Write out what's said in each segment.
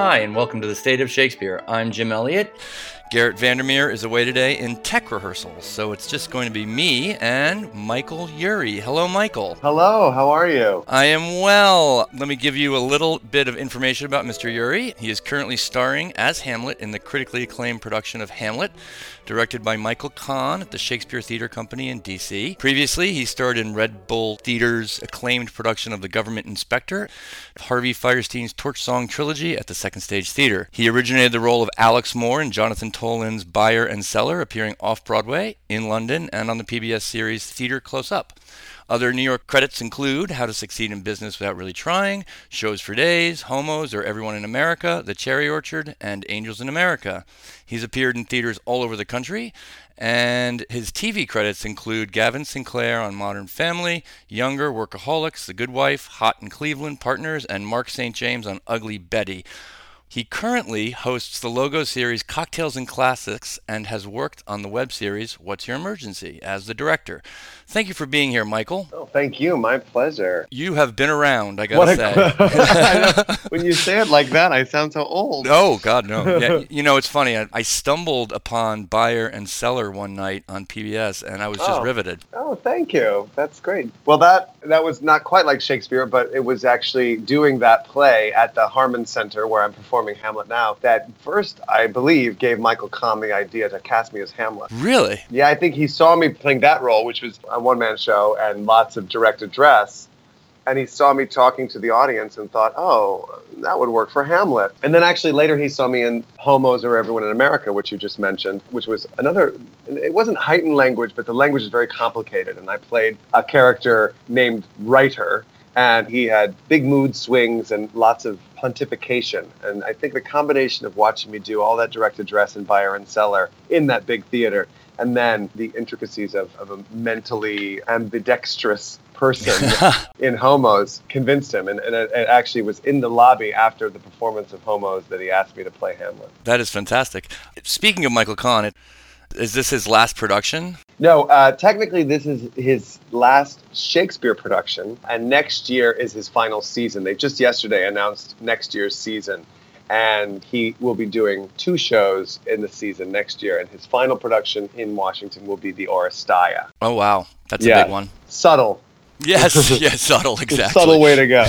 Hi, and welcome to the State of Shakespeare. I'm Jim Elliott. Garrett Vandermeer is away today in tech rehearsals, so it's just going to be me and Michael Urie. Hello, Michael. Hello, how are you? I am well. Let me give you a little bit of information about Mr. Urie. He is currently starring as Hamlet in the critically acclaimed production of Hamlet, directed by Michael Kahn at the Shakespeare Theater Company in D.C. Previously, he starred in Red Bull Theater's acclaimed production of The Government Inspector, Harvey Fierstein's Torch Song trilogy at the Second Stage Theater. He originated the role of Alex Moore in Jonathan Tolins' Buyer and Cellar, appearing off Broadway, in London, and on the PBS series Theater Close Up. Other New York credits include How to Succeed in Business Without Really Trying, Shows for Days, Homos or Everyone in America, The Cherry Orchard, and Angels in America. He's appeared in theaters all over the country, and his TV credits include Gavin Sinclair on Modern Family, Younger, Workaholics, The Good Wife, Hot in Cleveland, Partners, and Mark St. James on Ugly Betty. He currently hosts the Logo series Cocktails and Classics and has worked on the web series What's Your Emergency as the director. Thank you for being here, Michael. Oh, thank you. My pleasure. You have been around, I gotta say. when you say it like that, I sound so old. Oh God, no. Yeah, you know, it's funny. I, I, stumbled upon Buyer and Cellar one night on PBS, and I was just oh. riveted. Oh, thank you. That's great. Well, that that was not quite like Shakespeare, but it was actually doing that play at the Harman Center where I'm performing Hamlet now. That first, I believe, gave Michael Kahn the idea to cast me as Hamlet. Really? Yeah, I think he saw me playing that role, which was a one man show and lots of direct address. And he saw me talking to the audience and thought, oh, that would work for Hamlet. And then actually later he saw me in Homos or Everyone in America, which you just mentioned, which was another, it wasn't heightened language, but the language is very complicated. And I played a character named Writer, and he had big mood swings and lots of pontification. And I think the combination of watching me do all that direct address in Buyer and Cellar in that big theater and then the intricacies of, of a mentally ambidextrous person in Homos convinced him. And, and it, it, actually was in the lobby after the performance of Homos that he asked me to play Hamlet. That is fantastic. Speaking of Michael Kahn, it, is this his last production? No, uh, technically, this is his last Shakespeare production, and next year is his final season. They just yesterday announced next year's season and he will be doing two shows in the season next year. And his final production in Washington will be the Oresteia. Oh wow, that's yeah. a big one. Subtle. Yes, yes, subtle, exactly. subtle way to go.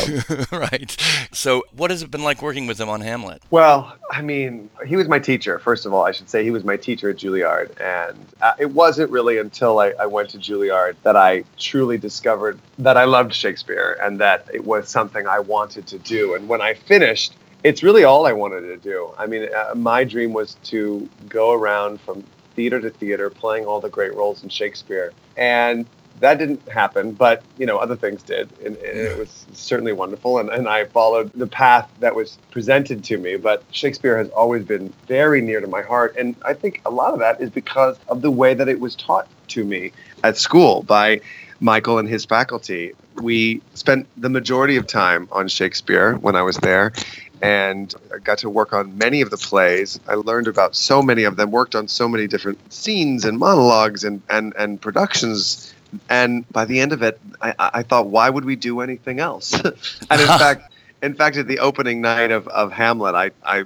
right. So, what has it been like working with him on Hamlet? Well, I mean, he was my teacher. First of all, I should say he was my teacher at Juilliard, and uh, it wasn't really until I, I went to Juilliard that I truly discovered that I loved Shakespeare and that it was something I wanted to do. And when I finished, it's really all I wanted to do. I mean, uh, my dream was to go around from theater to theater playing all the great roles in Shakespeare. And that didn't happen, but you know other things did, and, and it was certainly wonderful. And, and I followed the path that was presented to me. But Shakespeare has always been very near to my heart, and I think a lot of that is because of the way that it was taught to me at school by Michael and his faculty. We spent the majority of time on Shakespeare when I was there, and I got to work on many of the plays. I learned about so many of them, worked on so many different scenes and monologues and, and, and productions. And by the end of it, I, I thought, why would we do anything else? and in fact, in fact, at the opening night of, of Hamlet, I, I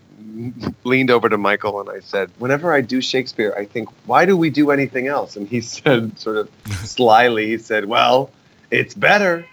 leaned over to Michael and I said, Whenever I do Shakespeare, I think, why do we do anything else? And he said, sort of slyly, he said, Well, it's better.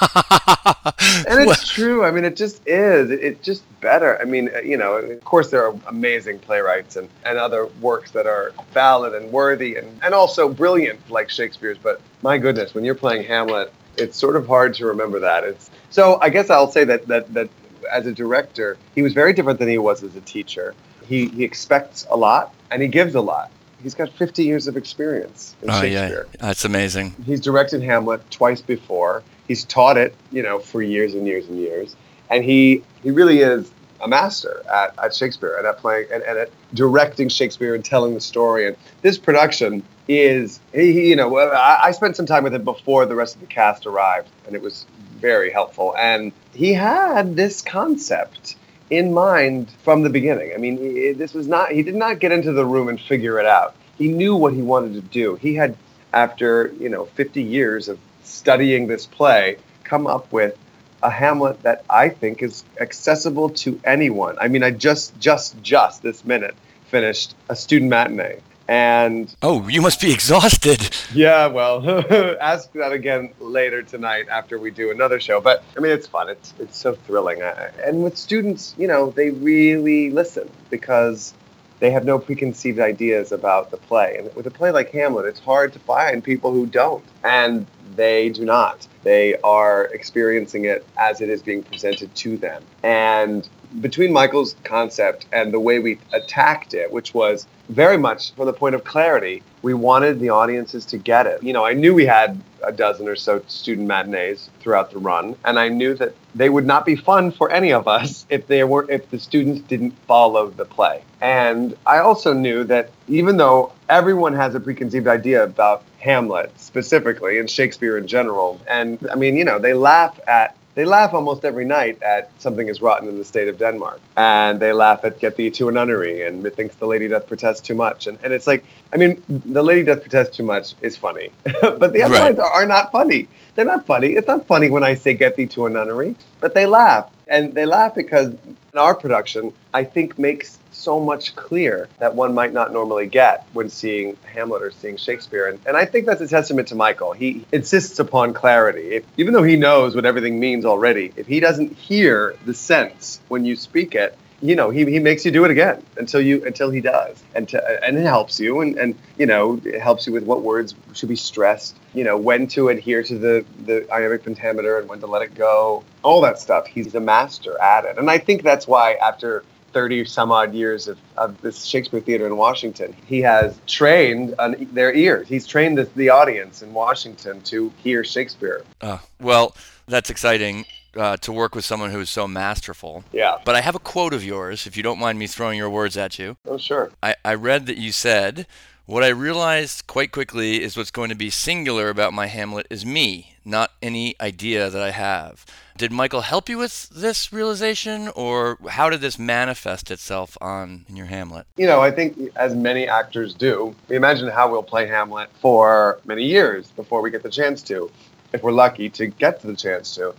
and it's well, true. I mean, it just is. It, it's just better. I mean, uh, you know, of course, there are amazing playwrights and, and other works that are valid and worthy and, and also brilliant, like Shakespeare's. But my goodness, when you're playing Hamlet, it's sort of hard to remember that. It's so. I guess I'll say that that that as a director, he was very different than he was as a teacher. He he expects a lot and he gives a lot. He's got 50 years of experience in oh, Shakespeare. Yeah. That's amazing. He's directed Hamlet twice before he's taught it, you know, for years and years and years, and he he really is a master at, at Shakespeare and at playing and, and at directing Shakespeare and telling the story. And this production is, he, you know, I, I spent some time with him before the rest of the cast arrived, and it was very helpful. And he had this concept in mind from the beginning. I mean, this was not, he did not get into the room and figure it out. He knew what he wanted to do. He had, after, you know, 50 years of studying this play, come up with a Hamlet that I think is accessible to anyone. I mean, I just, just, just this minute finished a student matinee. And oh, you must be exhausted. Yeah, well, ask that again later tonight after we do another show. But I mean, it's fun. It's it's so thrilling. And with students, you know, they really listen because they have no preconceived ideas about the play. And with a play like Hamlet, it's hard to find people who don't. And they do not. They are experiencing it as it is being presented to them. And between Michael's concept and the way we attacked it, which was very much from the point of clarity, we wanted the audiences to get it. You know, I knew we had a dozen or so student matinees throughout the run, and I knew that they would not be fun for any of us if they were if the students didn't follow the play. And I also knew that even though everyone has a preconceived idea about Hamlet specifically and Shakespeare in general, and I mean, you know, they laugh at they laugh almost every night at something is rotten in the state of Denmark. And they laugh at Get Thee to a Nunnery and thinks the lady doth protest too much. And, and it's like, I mean, the lady doth protest too much is funny, but the other right. are, are not funny. They're not funny. It's not funny when I say Get Thee to a Nunnery, but they laugh. And they laugh because in our production, I think makes so much clear that one might not normally get when seeing Hamlet or seeing Shakespeare. And, and I think that's a testament to Michael. He insists upon clarity. If, even though he knows what everything means already, if he doesn't hear the sense when you speak it, you know, he, he makes you do it again until you until he does, and to, and it helps you, and, and you know, it helps you with what words should be stressed, you know, when to adhere to the the iambic pentameter and when to let it go, all that stuff. He's a master at it, and I think that's why after 30 some odd years of, of this Shakespeare Theater in Washington. He has trained on their ears. He's trained the, the audience in Washington to hear Shakespeare. Uh, well, that's exciting. Uh, to work with someone who is so masterful. Yeah. But I have a quote of yours, if you don't mind me throwing your words at you. Oh, sure. I, I read that you said, What I realized quite quickly is what's going to be singular about my Hamlet is me, not any idea that I have. Did Michael help you with this realization, or how did this manifest itself on in your Hamlet? You know, I think as many actors do, we imagine how we'll play Hamlet for many years before we get the chance to, if we're lucky to get to the chance to.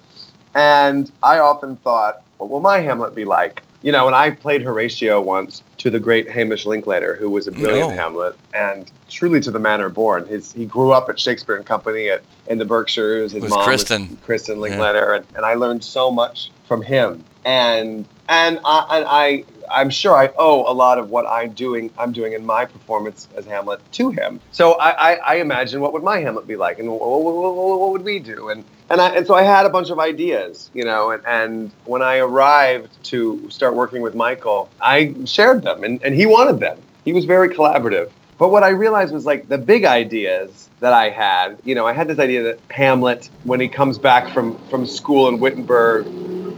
And I often thought, what will my Hamlet be like? You know, and I played Horatio once to the great Hamish Linklater, who was a brilliant no. Hamlet and truly to the manner born. His he grew up at Shakespeare and Company at in the Berkshires. His mom Kristin. was Kristin Linklater, yeah. and, and I learned so much from him. And and I, and I I'm sure I owe a lot of what I'm doing I'm doing in my performance as Hamlet to him. So I, I, I imagine what would my Hamlet be like, and what, what, what, what, would we do? And and I, and so I had a bunch of ideas, you know. And, and when I arrived to start working with Michael, I shared them, and, and he wanted them. He was very collaborative. But what I realized was like the big ideas that I had. You know, I had this idea that Hamlet, when he comes back from from school in Wittenberg,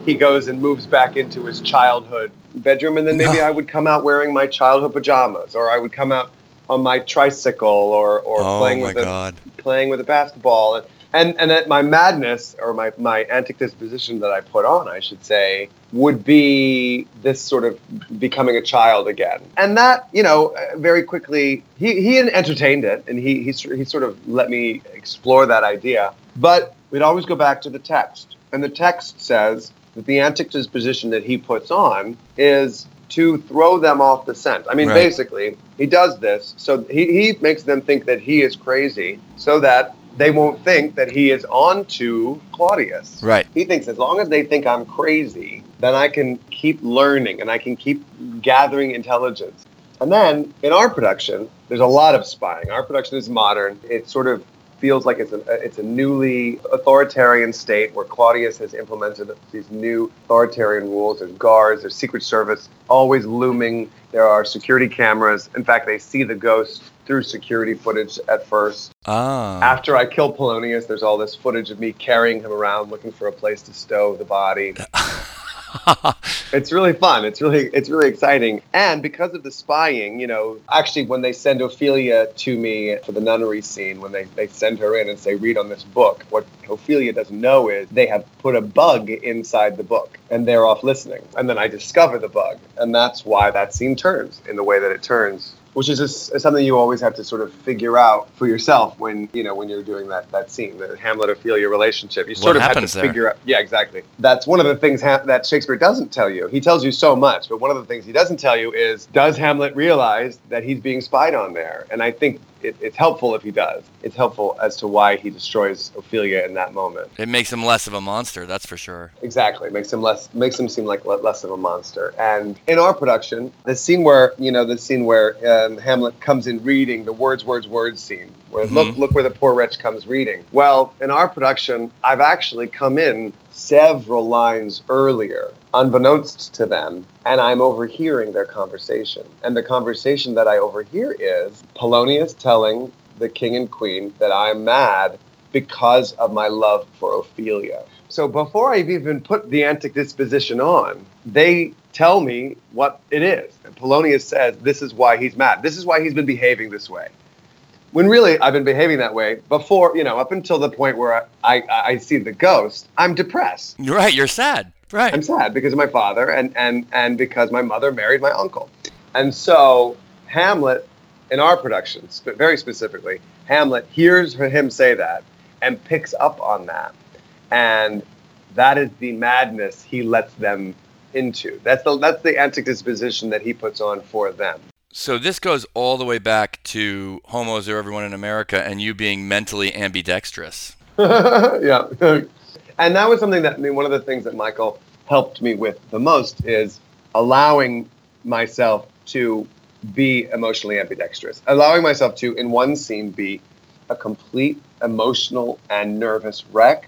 he goes and moves back into his childhood bedroom, and then maybe I would come out wearing my childhood pajamas, or I would come out on my tricycle, or or oh playing with a playing with a basketball, and and and that my madness or my my antic disposition that I put on, I should say, would be this sort of becoming a child again, and that you know uh, very quickly he he entertained it, and he he he sort of let me explore that idea, but we'd always go back to the text, and the text says that the antic disposition that he puts on is to throw them off the scent. I mean, right. basically, he does this so he, he makes them think that he is crazy so that they won't think that he is on to Claudius. Right. He thinks as long as they think I'm crazy, then I can keep learning and I can keep gathering intelligence. And then in our production, there's a lot of spying. Our production is modern. It sort of feels like it's a it's a newly authoritarian state where Claudius has implemented these new authoritarian rules. There's guards, there's Secret Service always looming. There are security cameras. In fact, they see the ghost through security footage at first. Ah. After I kill Polonius, there's all this footage of me carrying him around looking for a place to stow the body. it's really fun. It's really it's really exciting. And because of the spying, you know, actually when they send Ophelia to me for the nunnery scene, when they, they send her in and say, read on this book, what Ophelia doesn't know is they have put a bug inside the book and they're off listening. And then I discover the bug. And that's why that scene turns in the way that it turns which is just something you always have to sort of figure out for yourself when you know when you're doing that that scene, the Hamlet Ophelia relationship. You sort What of have to there? figure out. Yeah, exactly. That's one of the things ha- that Shakespeare doesn't tell you. He tells you so much, but one of the things he doesn't tell you is does Hamlet realize that he's being spied on there? And I think it, it's helpful if he does. It's helpful as to why he destroys Ophelia in that moment. It makes him less of a monster, that's for sure. Exactly, makes him less makes him seem like less of a monster. And in our production, the scene where you know the scene where um, Hamlet comes in reading the words, words, words scene, where look Mhm. look where the poor wretch comes reading. Well, in our production, I've actually come in several lines earlier, unbeknownst to them, and I'm overhearing their conversation. And the conversation that I overhear is Polonius telling the king and queen that I'm mad because of my love for Ophelia. So before I've even put the antic disposition on, they tell me what it is. And Polonius says this is why he's mad. This is why he's been behaving this way. When really I've been behaving that way before, you know, up until the point where I, I, I see the ghost, I'm depressed. You're right, you're sad. Right. I'm sad because of my father and, and, and because my mother married my uncle. And so Hamlet, in our productions, but very specifically, Hamlet hears him say that and picks up on that. And that is the madness he lets them into. That's the, that's the antic disposition that he puts on for them. So this goes all the way back to homos or everyone in America and you being mentally ambidextrous. yeah. And that was something that, I mean, one of the things that Michael helped me with the most is allowing myself to be emotionally ambidextrous, allowing myself to, in one scene, be a complete emotional and nervous wreck,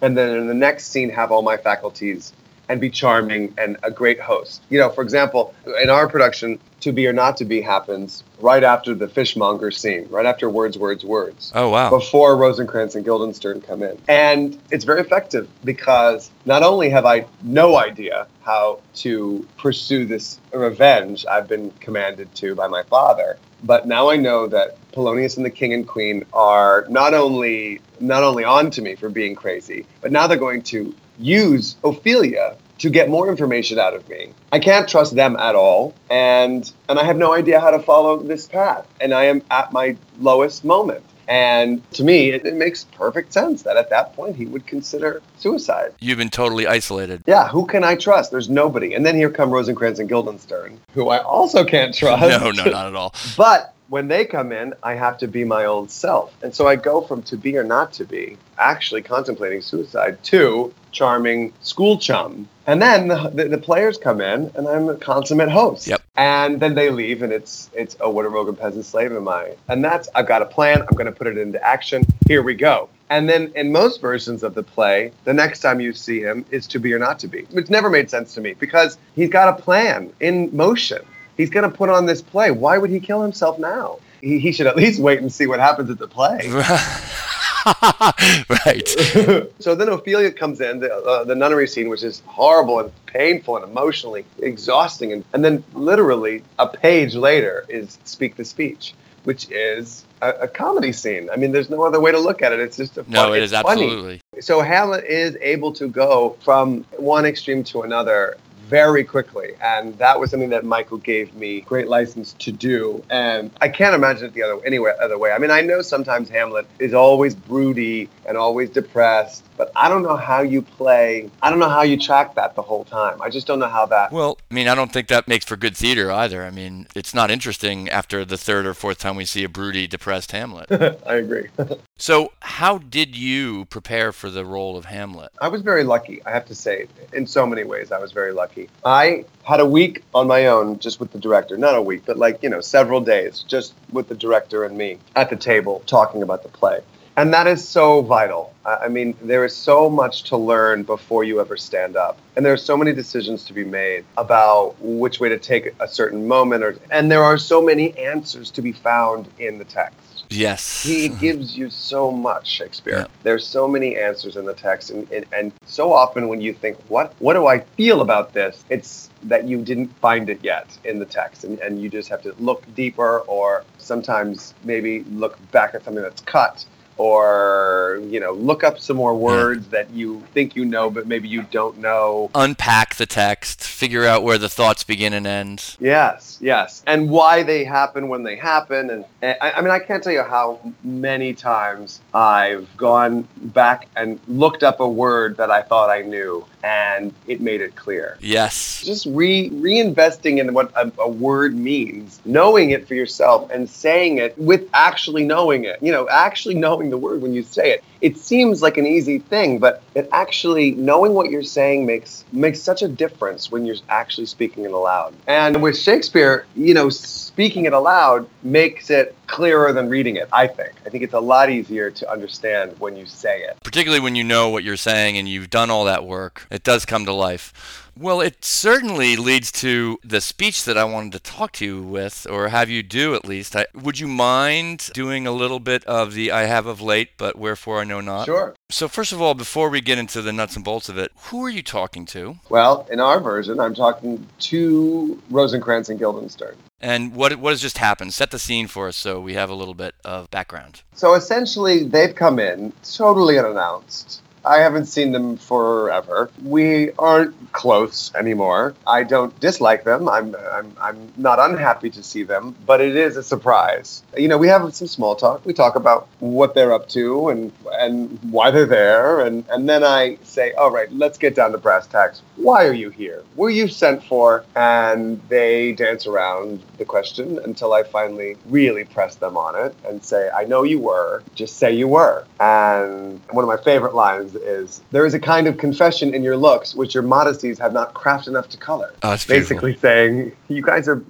and then in the next scene, have all my faculties and be charming and a great host. You know, for example, in our production, To Be or Not to Be happens right after the fishmonger scene, right after Words, Words, Words Oh wow. before Rosencrantz and Guildenstern come in. And it's very effective because not only have I no idea how to pursue this revenge I've been commanded to by my father, but now I know that Polonius and the king and queen are not only not only on to me for being crazy, but now they're going to use Ophelia to get more information out of me. I can't trust them at all, and and I have no idea how to follow this path. And I am at my lowest moment. And to me, it, it makes perfect sense that at that point he would consider suicide. You've been totally isolated. Yeah, who can I trust? There's nobody. And then here come Rosencrantz and Guildenstern, who I also can't trust. No, no, not at all. But when they come in, I have to be my old self. And so I go from to be or not to be, actually contemplating suicide, to charming school chum. And then the, the, the players come in, and I'm a consummate host. Yep. And then they leave, and it's it's oh, what a rogue and peasant slave am I? And that's I've got a plan. I'm going to put it into action. Here we go. And then in most versions of the play, the next time you see him is to be or not to be. which never made sense to me because he's got a plan in motion. He's going to put on this play. Why would he kill himself now? He, he should at least wait and see what happens at the play. right. so then Ophelia comes in, the, uh, the nunnery scene, which is horrible and painful and emotionally exhausting. And, and then literally a page later is Speak the Speech, which is a, a comedy scene. I mean, there's no other way to look at it. It's just a No, it it's funny. absolutely. So Hamlet is able to go from one extreme to another very quickly, and that was something that Michael gave me great license to do. And I can't imagine it the other any other way. I mean, I know sometimes Hamlet is always broody and always depressed, but I don't know how you play. I don't know how you track that the whole time. I just don't know how that. Well, I mean, I don't think that makes for good theater either. I mean, it's not interesting after the third or fourth time we see a broody, depressed Hamlet. I agree. so, how did you prepare for the role of Hamlet? I was very lucky, I have to say. In so many ways, I was very lucky. I had a week on my own just with the director. Not a week, but like, you know, several days just with the director and me at the table talking about the play. And that is so vital. I mean, there is so much to learn before you ever stand up. And there are so many decisions to be made about which way to take a certain moment or and there are so many answers to be found in the text Yes. he gives you so much shakespeare Yeah. there's so many answers in the text and, and, and so often when you think what what do i feel about this it's that you didn't find it yet in the text and, and you just have to look deeper or sometimes maybe look back at something that's cut or you know look up some more words that you think you know but maybe you don't know. Unpack the text, figure out where the thoughts begin and end. yes yes. And why they happen when they happen. And, and I, I mean i can't tell you how many times i've gone back and looked up a word that i thought i knew and it made it clear Yes. just re reinvesting in what a, a word means, knowing it for yourself and saying it with actually knowing it. You know, actually knowing the word when you say it. It seems like an easy thing, but it actually knowing what you're saying makes makes such a difference when you're actually speaking it aloud. And with Shakespeare, you know, speaking it aloud makes it clearer than reading it, I think. I think it's a lot easier to understand when you say it. Particularly when you know what you're saying and you've done all that work, it does come to life. Well, it certainly leads to the speech that I wanted to talk to you with, or have you do at least. I, would you mind doing a little bit of the I have of late, but wherefore I know not? Sure. So, first of all, before we get into the nuts and bolts of it, who are you talking to? Well, in our version, I'm talking to Rosencrantz and Guildenstern. And what, what has just happened? Set the scene for us so we have a little bit of background. So essentially, they've come in totally unannounced. I haven't seen them forever. We aren't close anymore. I don't dislike them. I'm, I'm, I'm not unhappy to see them, but it is a surprise. You know, we have some small talk. We talk about what they're up to and and why they're there, and and then I say, all right, let's get down to brass tacks. Why are you here? Were you sent for? And they dance around the question until I finally really press them on it and say, I know you were. Just say you were. And one of my favorite lines is, there is a kind of confession in your looks which your modesties have not craft enough to color. Oh, beautiful. Basically saying, you guys are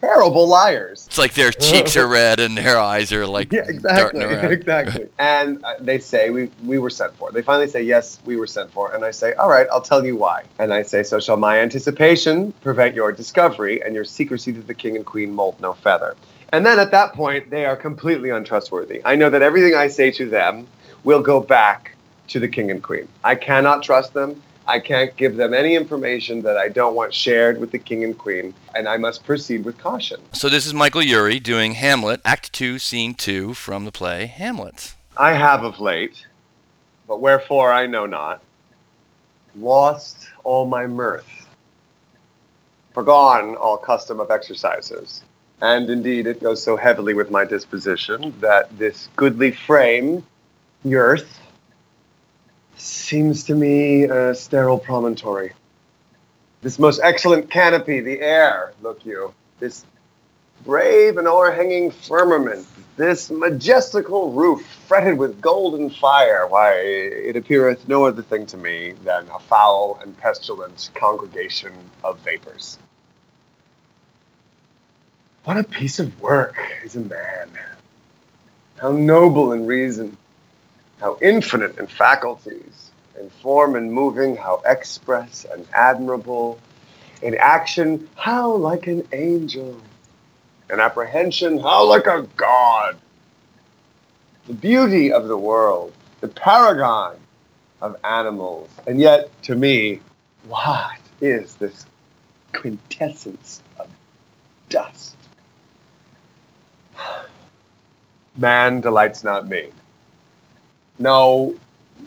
terrible liars. It's like their cheeks are red and their eyes are like Yeah, exactly, exactly. And uh, they say we we were sent for. They finally say yes, we were sent for, and I say, all right, I'll tell you why. And I say, so shall my anticipation prevent your discovery, and your secrecy to the king and queen mold no feather. And then at that point, they are completely untrustworthy. I know that everything I say to them will go back to the king and queen. I cannot trust them. I can't give them any information that I don't want shared with the king and queen, and I must proceed with caution. So this is Michael Urie doing Hamlet, Act 2, Scene 2 from the play Hamlet. I have of late, but wherefore I know not, lost all my mirth, forgone all custom of exercises. And indeed, it goes so heavily with my disposition that this goodly frame, earth, seems to me a sterile promontory. This most excellent canopy, the air, look you, this brave and o'erhanging firmament, this majestical roof fretted with golden fire, why, it appeareth no other thing to me than a foul and pestilent congregation of vapors. What a piece of work is a man! How noble in reason, how infinite in faculties, in form and moving, how express and admirable, in action, how like an angel, in apprehension, how like a god. The beauty of the world, the paragon of animals, and yet, to me, what is this quintessence of dust? Man delights not me. No,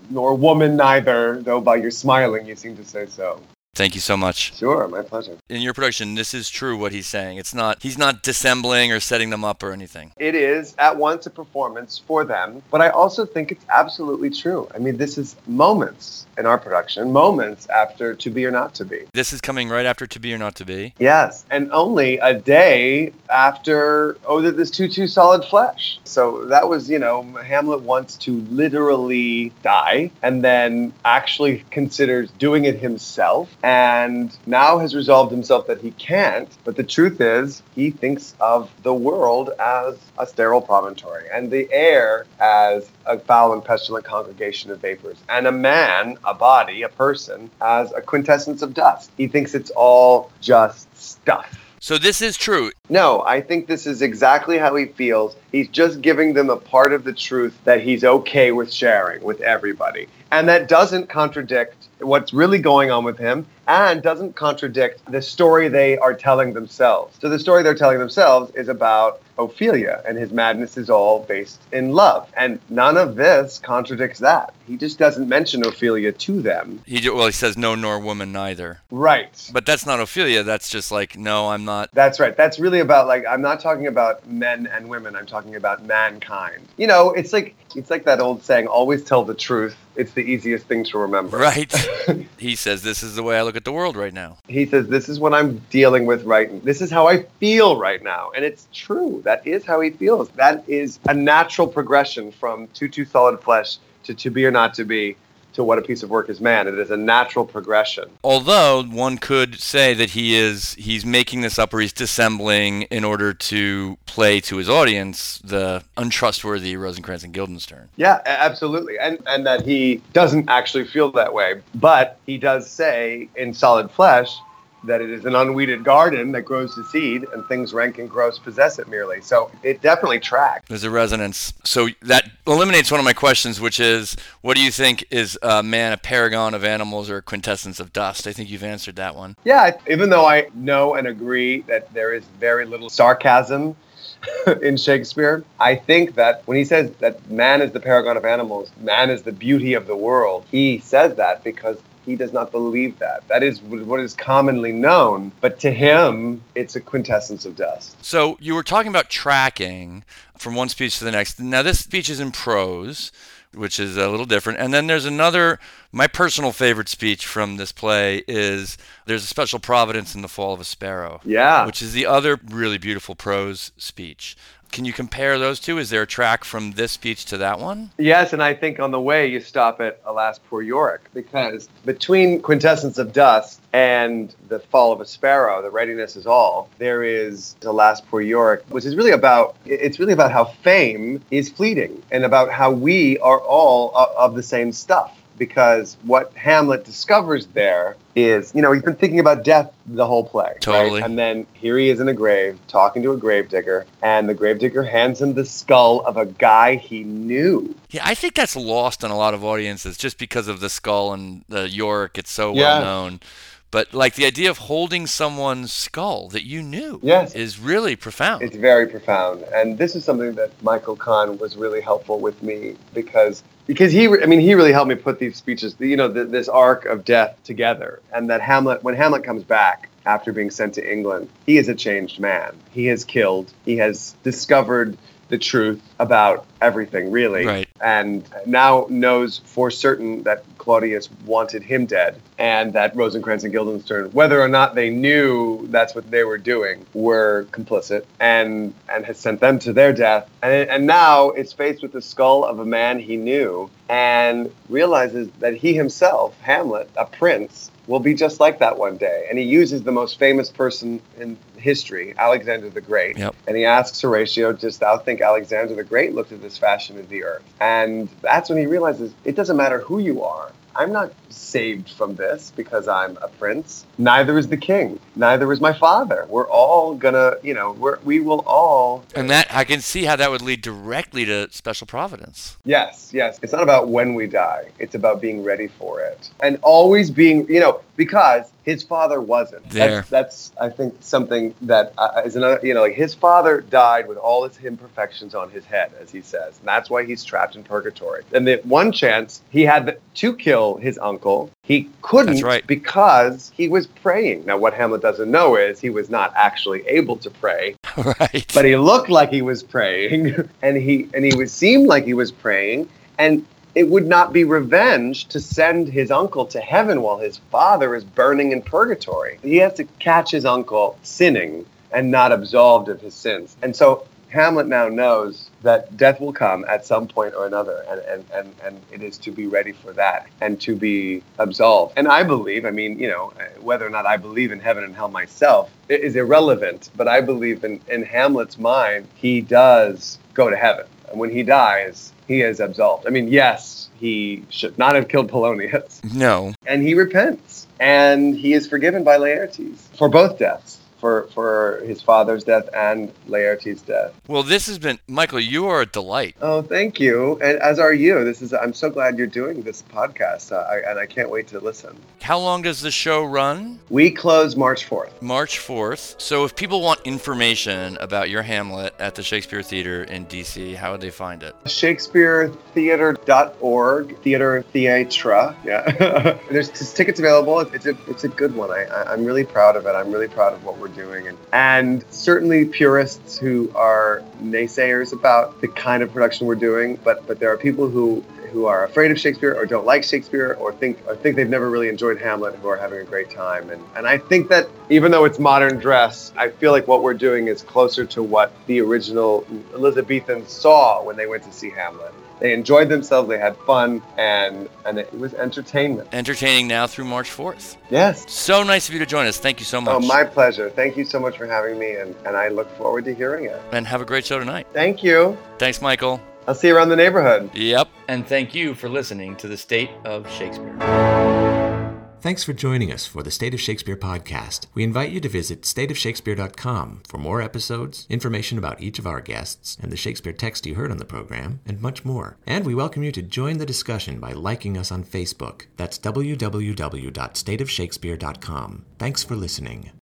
nor woman neither, though by your smiling you seem to say so. Thank you so much. Sure, my pleasure. In your production, this is true what he's saying. It's not he's not dissembling or setting them up or anything. It is at once a performance for them, but I also think it's absolutely true. I mean, this is moments in our production, moments after To Be or Not to Be. This is coming right after To Be or Not to Be. Yes, and only a day after Oh, that this too too solid flesh. So that was, you know, Hamlet wants to literally die, and then actually considers doing it himself, and now has resolved himself that he can't. But the truth is, he thinks of the world as a sterile promontory, and the air as a foul and pestilent congregation of vapors, and a man, a body, a person, as a quintessence of dust. He thinks it's all just stuff. So this is true. No, I think this is exactly how he feels. He's just giving them a part of the truth that he's okay with sharing with everybody. And that doesn't contradict what's really going on with him and doesn't contradict the story they are telling themselves. So the story they're telling themselves is about Ophelia, and his madness is all based in love. And none of this contradicts that. He just doesn't mention Ophelia to them. He well, he says no, nor woman neither. Right. But that's not Ophelia. That's just like no, I'm not. That's right. That's really about like I'm not talking about men and women. I'm talking about mankind. You know, it's like it's like that old saying, always tell the truth. It's the easiest thing to remember. Right. he says this is the way I look at the world right now. He says this is what I'm dealing with right. Now. This is how I feel right now, and it's true. That is how he feels. That is a natural progression from two two solid flesh to to be or not to be to what a piece of work is man. It is a natural progression. Although one could say that he is he's making this up or he's dissembling in order to play to his audience the untrustworthy Rosencrantz and Guildenstern. Yeah, absolutely. And and that he doesn't actually feel that way. But he does say in solid flesh that it is an unweeded garden that grows the seed and things rank and gross possess it merely. So it definitely tracks. There's a resonance. So that eliminates one of my questions, which is what do you think is uh, man a paragon of animals or a quintessence of dust? I think you've answered that one. Yeah, even though I know and agree that there is very little sarcasm in Shakespeare. I think that when he says that man is the paragon of animals, man is the beauty of the world, he says that because he does not believe that. That is what is commonly known, but to him, it's a quintessence of dust. So you were talking about tracking from one speech to the next. Now, this speech is in prose, which is a little different. And then there's another, my personal favorite speech from this play is There's a Special Providence in the Fall of a Sparrow. Yeah. Which is the other really beautiful prose speech. Can you compare those two? Is there a track from this speech to that one? Yes, and I think on the way you stop at Alas Poor Yorick because between Quintessence of Dust and The Fall of a Sparrow, The Readiness is All, there is Alas Poor Yorick, which is really about it's really about how fame is fleeting and about how we are all of the same stuff because what Hamlet discovers there is, you know, he's been thinking about death the whole play. Totally. Right? And then here he is in a grave talking to a gravedigger, and the gravedigger hands him the skull of a guy he knew. Yeah, I think that's lost on a lot of audiences just because of the skull and the Yorick. It's so Yeah. well known. But like the idea of holding someone's skull that you knew Yes. is really profound. It's very profound, and this is something that Michael Kahn was really helpful with me because because he, I mean, he really helped me put these speeches, you know, th- this arc of death together, and that Hamlet, when Hamlet comes back after being sent to England, he is a changed man. He has killed. He has discovered the truth about everything, really, Right. and now knows for certain that Claudius wanted him dead, and that Rosencrantz and Guildenstern, whether or not they knew that's what they were doing, were complicit, and and has sent them to their death. And and now is faced with the skull of a man he knew, and realizes that he himself, Hamlet, a prince, will be just like that one day. And he uses the most famous person in history, Alexander the Great. Yep. And he asks Horatio, Dost thou think Alexander the Great looked at this fashion of the earth? And that's when he realizes it doesn't matter who you are. I'm not saved from this because I'm a prince. Neither is the king. Neither is my father. We're all gonna, you know, we're, we will all. and that I can see how that would lead directly to special providence. Yes, yes. It's not about when we die. It's about being ready for it and always being, you know, because his father wasn't. There. That's, that's I think, something that uh, is another, you know, like his father died with all his imperfections on his head, as he says. And that's why he's trapped in purgatory. And the one chance he had to kill his uncle, he couldn't right. because he was praying. Now, what Hamlet doesn't know is he was not actually able to pray right. but he looked like he was praying and he and he was seemed like he was praying and it would not be revenge to send his uncle to heaven while his father is burning in purgatory he has to catch his uncle sinning and not absolved of his sins and so hamlet now knows that death will come at some point or another and, and, and, and it is to be ready for that and to be absolved. And i believe i mean you know whether or not i believe in heaven and hell myself is irrelevant but i believe in, in hamlet's mind he does go to heaven. And when he dies he is absolved. I mean yes he should not have killed polonius. No. and he repents. And he is forgiven by laertes for both deaths for for his father's death and Laertes' death. Well, this has been Michael. You are a delight. Oh, thank you, and as are you. This is. I'm so glad you're doing this podcast, uh, I, and I can't wait to listen. How long does the show run? We close March 4th. March 4th. So if people want information about your Hamlet at the Shakespeare Theater in DC, how would they find it? ShakespeareTheater.org. Theater Theatra. Yeah. There's tickets available. It's a it's a good one. I, I I'm really proud of it. I'm really proud of what we're doing, and and certainly purists who are naysayers about the kind of production we're doing, but but there are people who who are afraid of Shakespeare or don't like Shakespeare or think or think they've never really enjoyed Hamlet who are having a great time. And and I think that even though it's modern dress, I feel like what we're doing is closer to what the original Elizabethans saw when they went to see Hamlet. They enjoyed themselves, they had fun, and and it was entertainment. Entertaining now through March 4th. Yes. So nice of you to join us. Thank you so oh, much. Oh, my pleasure. Thank you so much for having me, and, and I look forward to hearing it. and have a great show tonight. Thank you. Thanks, Michael. I'll see you around the neighborhood. Yep. And thank you for listening to the State of Shakespeare. Thanks for joining us for the State of Shakespeare podcast. We invite you to visit stateofshakespeare.com for more episodes, information about each of our guests, and the Shakespeare text you heard on the program, and much more. And we welcome you to join the discussion by liking us on Facebook. That's www.stateofshakespeare.com. Thanks for listening.